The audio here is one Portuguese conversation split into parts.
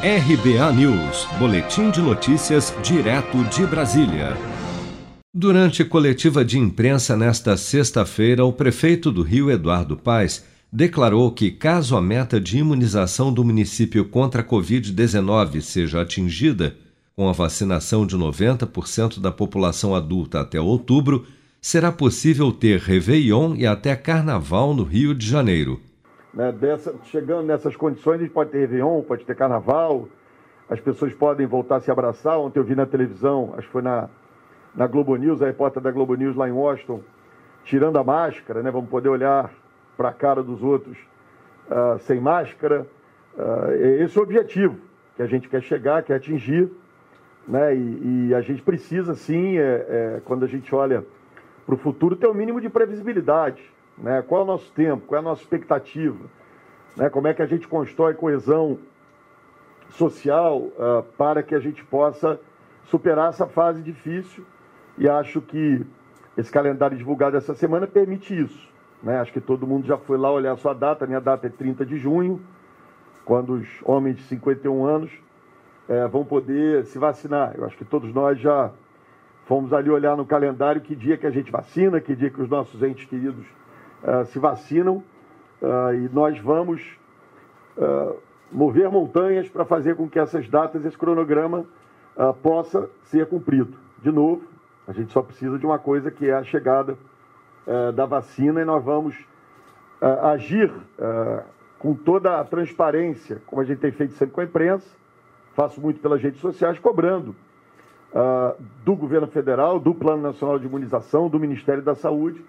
RBA News, Boletim de Notícias, direto de Brasília. Durante coletiva de imprensa nesta sexta-feira, o prefeito do Rio, Eduardo Paes, declarou que, caso a meta de imunização do município contra a Covid-19 seja atingida, com a vacinação de 90% da população adulta até outubro, será possível ter Réveillon e até Carnaval no Rio de Janeiro. Né, dessa, chegando nessas condições, a gente pode ter Réveillon, pode ter Carnaval, as pessoas podem voltar a se abraçar. Ontem eu vi na televisão, acho que foi na, na Globo News, a repórter da Globo News lá em Washington, tirando a máscara, né, vamos poder olhar para a cara dos outros uh, sem máscara. Uh, esse é o objetivo que a gente quer chegar, quer atingir. Né, e, e a gente precisa, sim, é, é, quando a gente olha para o futuro, ter o um mínimo de previsibilidade. Né? Qual é o nosso tempo? Qual é a nossa expectativa? Né? Como é que a gente constrói coesão social uh, para que a gente possa superar essa fase difícil? E acho que esse calendário divulgado essa semana permite isso. Né? Acho que todo mundo já foi lá olhar a sua data. Minha data é 30 de junho, quando os homens de 51 anos é, vão poder se vacinar. Eu acho que todos nós já fomos ali olhar no calendário que dia que a gente vacina, que dia que os nossos entes queridos uh, se vacinam uh, e nós vamos uh, mover montanhas para fazer com que essas datas, esse cronograma possa ser cumprido. De novo, a gente só precisa de uma coisa que é a chegada da vacina e nós vamos agir com toda a transparência, como a gente tem feito sempre com a imprensa, faço muito pelas redes sociais, cobrando do governo federal, do Plano Nacional de Imunização, do Ministério da Saúde,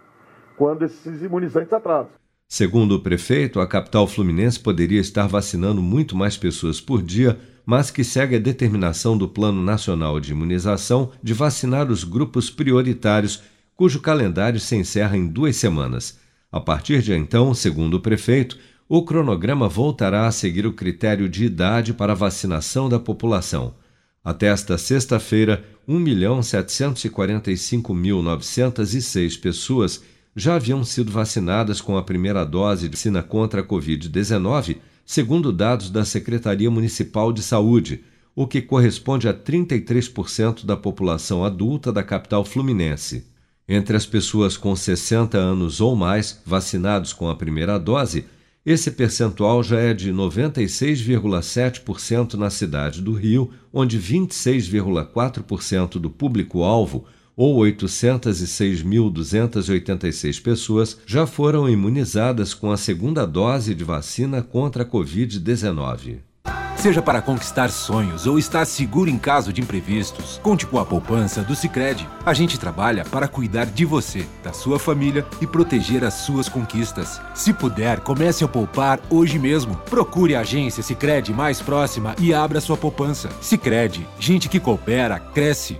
quando esses imunizantes atrasam. Segundo o prefeito, a capital fluminense poderia estar vacinando muito mais pessoas por dia, mas que segue a determinação do Plano Nacional de Imunização de vacinar os grupos prioritários, cujo calendário se encerra em duas semanas. A partir de então, segundo o prefeito, o cronograma voltará a seguir o critério de idade para a vacinação da população. Até esta sexta-feira, 1.745.906 pessoas já haviam sido vacinadas com a primeira dose de vacina contra a Covid-19, segundo dados da Secretaria Municipal de Saúde, o que corresponde a 33% da população adulta da capital fluminense. Entre as pessoas com 60 anos ou mais vacinados com a primeira dose, esse percentual já é de 96,7% na cidade do Rio, onde 26,4% do público-alvo ou 806.286 pessoas já foram imunizadas com a segunda dose de vacina contra a Covid-19. Seja para conquistar sonhos ou estar seguro em caso de imprevistos, conte com a poupança do Sicredi. A gente trabalha para cuidar de você, da sua família e proteger as suas conquistas. Se puder, comece a poupar hoje mesmo. Procure a agência Sicredi mais próxima e abra sua poupança. Sicredi, gente que coopera cresce